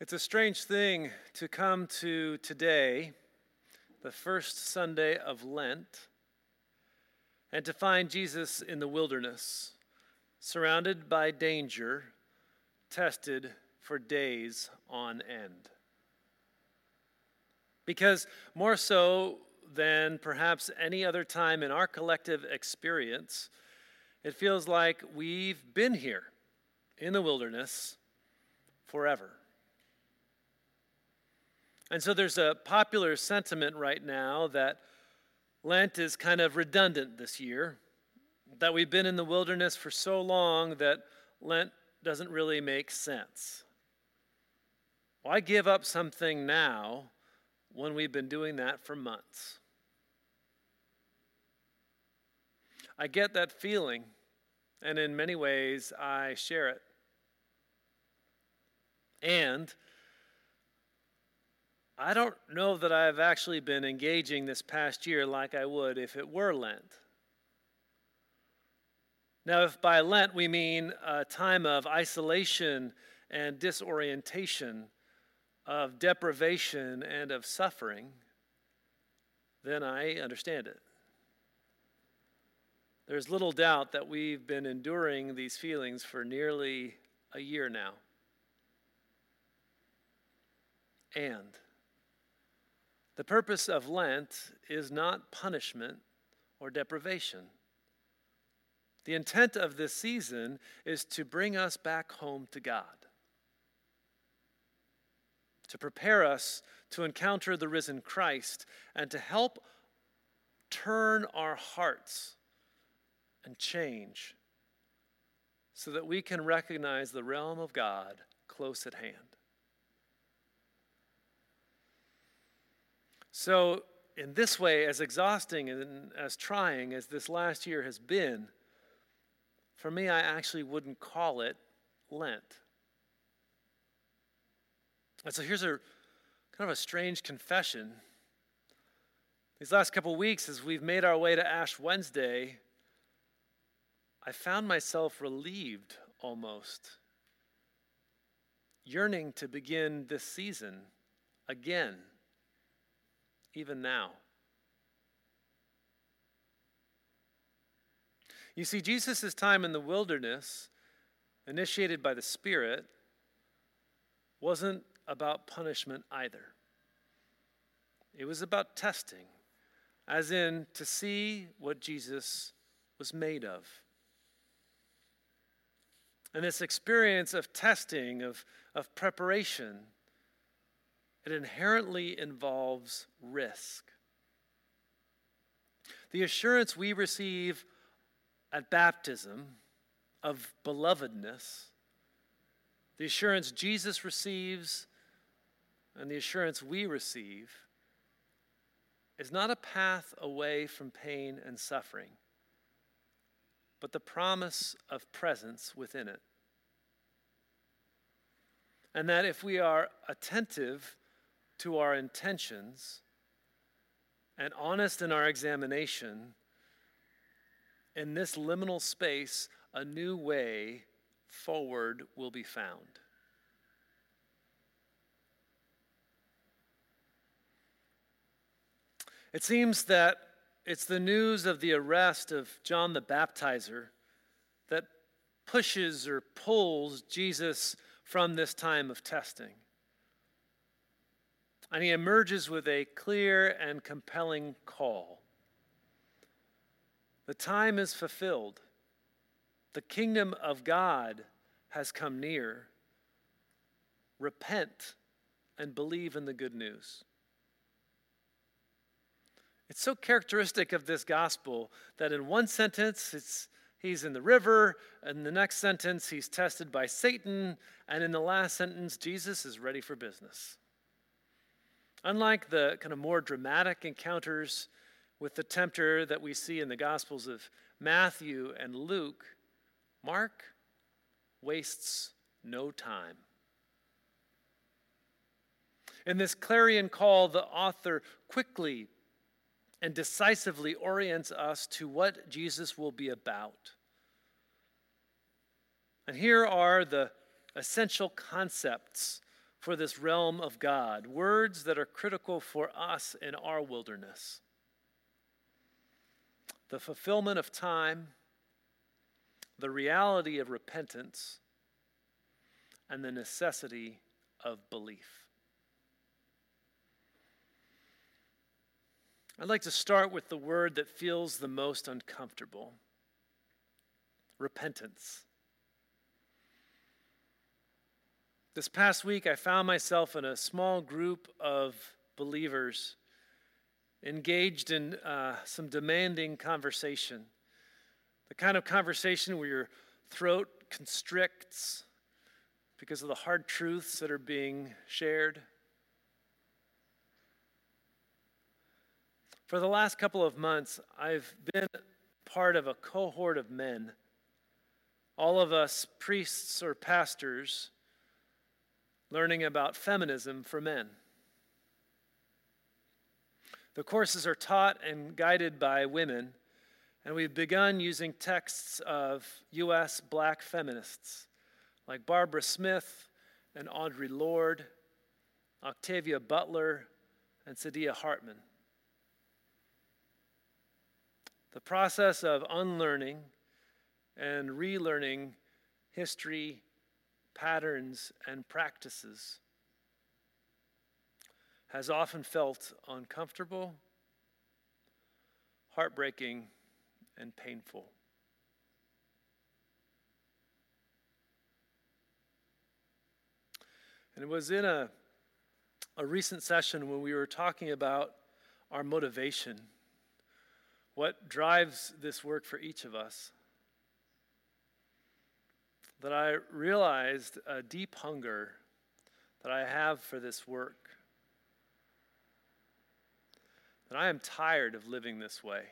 It's a strange thing to come to today, the first Sunday of Lent, and to find Jesus in the wilderness, surrounded by danger, tested for days on end. Because more so than perhaps any other time in our collective experience, it feels like we've been here in the wilderness forever. And so there's a popular sentiment right now that Lent is kind of redundant this year, that we've been in the wilderness for so long that Lent doesn't really make sense. Why give up something now when we've been doing that for months? I get that feeling, and in many ways, I share it. And I don't know that I've actually been engaging this past year like I would if it were Lent. Now, if by Lent we mean a time of isolation and disorientation, of deprivation and of suffering, then I understand it. There's little doubt that we've been enduring these feelings for nearly a year now. And the purpose of Lent is not punishment or deprivation. The intent of this season is to bring us back home to God, to prepare us to encounter the risen Christ, and to help turn our hearts and change so that we can recognize the realm of God close at hand. So, in this way, as exhausting and as trying as this last year has been, for me, I actually wouldn't call it Lent. And so here's a kind of a strange confession. These last couple weeks, as we've made our way to Ash Wednesday, I found myself relieved almost, yearning to begin this season again even now. You see, Jesus' time in the wilderness, initiated by the Spirit, wasn't about punishment either. It was about testing, as in to see what Jesus was made of. And this experience of testing, of, of preparation, it inherently involves risk. The assurance we receive at baptism of belovedness, the assurance Jesus receives, and the assurance we receive is not a path away from pain and suffering, but the promise of presence within it. And that if we are attentive to our intentions and honest in our examination, in this liminal space, a new way forward will be found. It seems that it's the news of the arrest of John the Baptizer that pushes or pulls Jesus from this time of testing. And he emerges with a clear and compelling call. The time is fulfilled. The kingdom of God has come near. Repent and believe in the good news. It's so characteristic of this gospel that in one sentence it's he's in the river, in the next sentence he's tested by Satan, and in the last sentence Jesus is ready for business. Unlike the kind of more dramatic encounters with the tempter that we see in the Gospels of Matthew and Luke, Mark wastes no time. In this clarion call, the author quickly and decisively orients us to what Jesus will be about. And here are the essential concepts for this realm of God, words that are critical for us in our wilderness. The fulfillment of time, the reality of repentance, and the necessity of belief. I'd like to start with the word that feels the most uncomfortable repentance. This past week, I found myself in a small group of believers engaged in uh, some demanding conversation. The kind of conversation where your throat constricts because of the hard truths that are being shared. For the last couple of months, I've been part of a cohort of men, all of us priests or pastors learning about feminism for men. The courses are taught and guided by women, and we've begun using texts of U.S. black feminists like Barbara Smith and Audre Lorde, Octavia Butler, and Saidiya Hartman. The process of unlearning and relearning history patterns, and practices has often felt uncomfortable, heartbreaking, and painful. And it was in a, a recent session when we were talking about our motivation, what drives this work for each of us that I realized a deep hunger that I have for this work. That I am tired of living this way,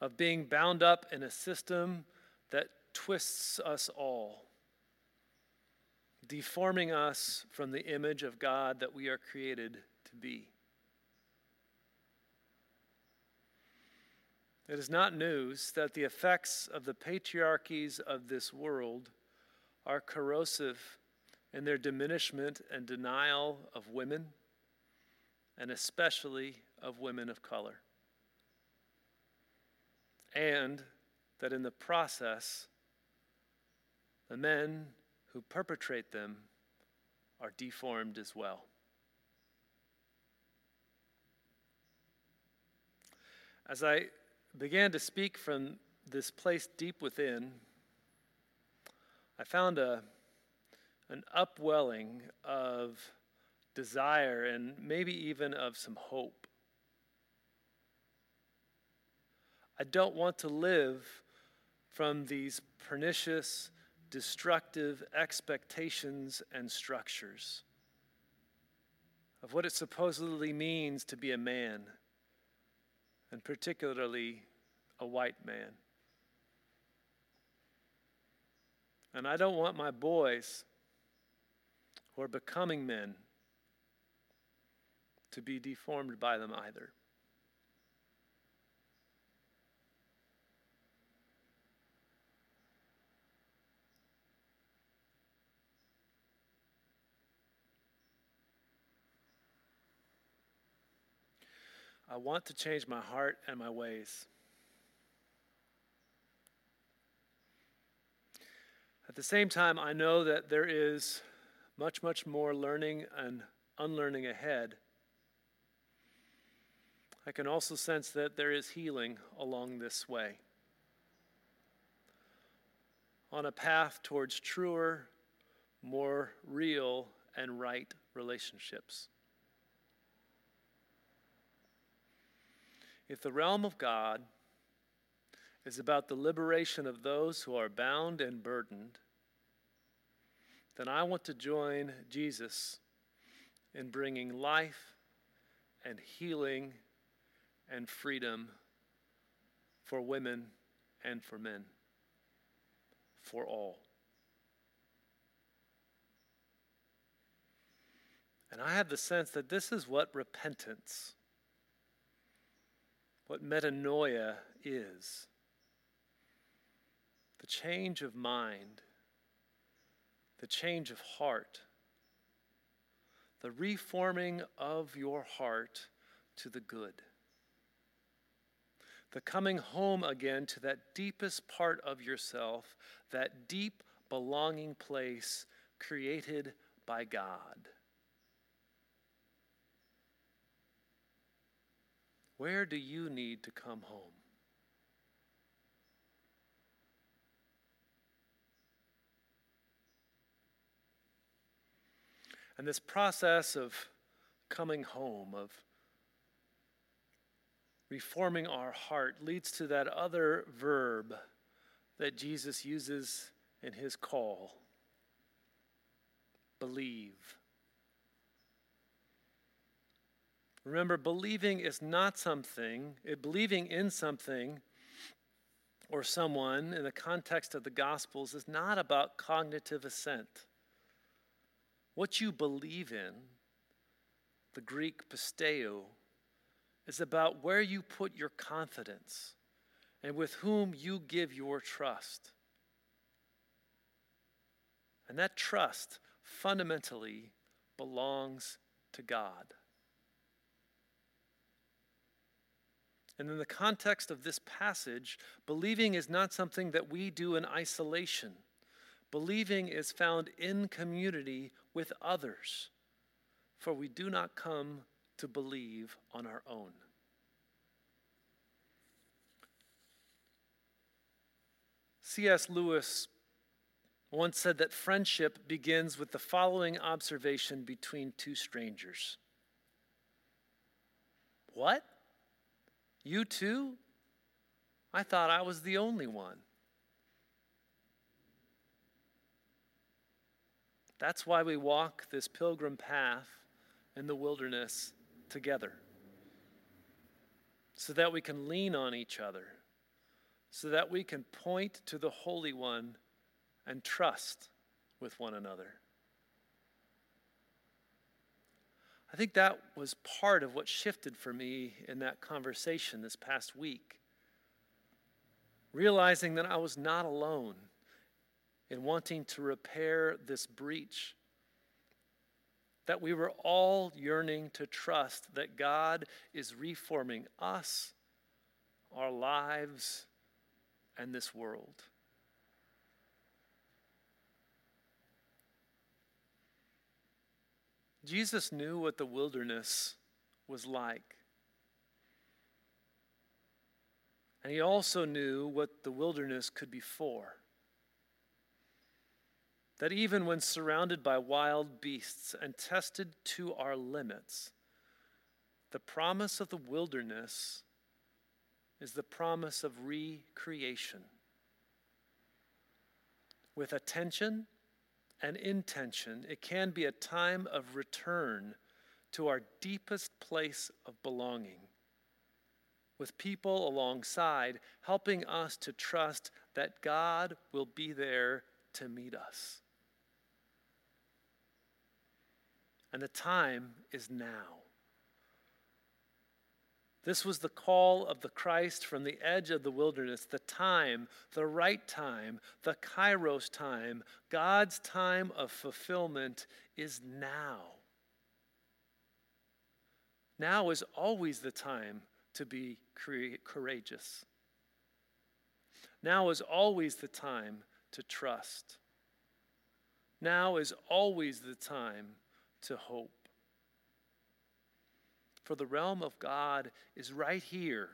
of being bound up in a system that twists us all, deforming us from the image of God that we are created to be. It is not news that the effects of the patriarchies of this world are corrosive in their diminishment and denial of women, and especially of women of color. And that in the process, the men who perpetrate them are deformed as well. As I began to speak from this place deep within, I found a, an upwelling of desire and maybe even of some hope. I don't want to live from these pernicious, destructive expectations and structures of what it supposedly means to be a man and particularly a white man. And I don't want my boys who are becoming men to be deformed by them either. I want to change my heart and my ways. At the same time, I know that there is much, much more learning and unlearning ahead. I can also sense that there is healing along this way. On a path towards truer, more real, and right relationships. If the realm of God is about the liberation of those who are bound and burdened, then I want to join Jesus in bringing life and healing and freedom for women and for men, for all. And I have the sense that this is what repentance what metanoia is the change of mind, the change of heart, the reforming of your heart to the good, the coming home again to that deepest part of yourself, that deep belonging place created by God. Where do you need to come home? And this process of coming home, of reforming our heart, leads to that other verb that Jesus uses in his call believe. Remember, believing is not something, believing in something or someone in the context of the Gospels is not about cognitive assent. What you believe in, the Greek pisteo, is about where you put your confidence and with whom you give your trust. And that trust fundamentally belongs to God. And in the context of this passage, believing is not something that we do in isolation. Believing is found in community with others, for we do not come to believe on our own. C.S. Lewis once said that friendship begins with the following observation between two strangers What? You too? I thought I was the only one. That's why we walk this pilgrim path in the wilderness together, so that we can lean on each other, so that we can point to the Holy One and trust with one another. I think that was part of what shifted for me in that conversation this past week. Realizing that I was not alone in wanting to repair this breach. That we were all yearning to trust that God is reforming us, our lives, and this world. Jesus knew what the wilderness was like. And he also knew what the wilderness could be for. That even when surrounded by wild beasts and tested to our limits, the promise of the wilderness is the promise of recreation. With attention and intention, it can be a time of return to our deepest place of belonging, with people alongside, helping us to trust that God will be there to meet us. And the time is now. This was the call of the Christ from the edge of the wilderness, the time, the right time, the kairos time. God's time of fulfillment is now. Now is always the time to be courageous. Now is always the time to trust. Now is always the time to hope. For the realm of God is right here,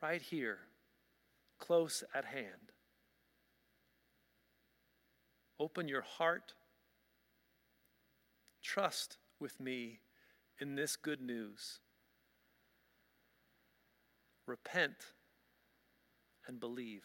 right here, close at hand. Open your heart. Trust with me in this good news. Repent and believe.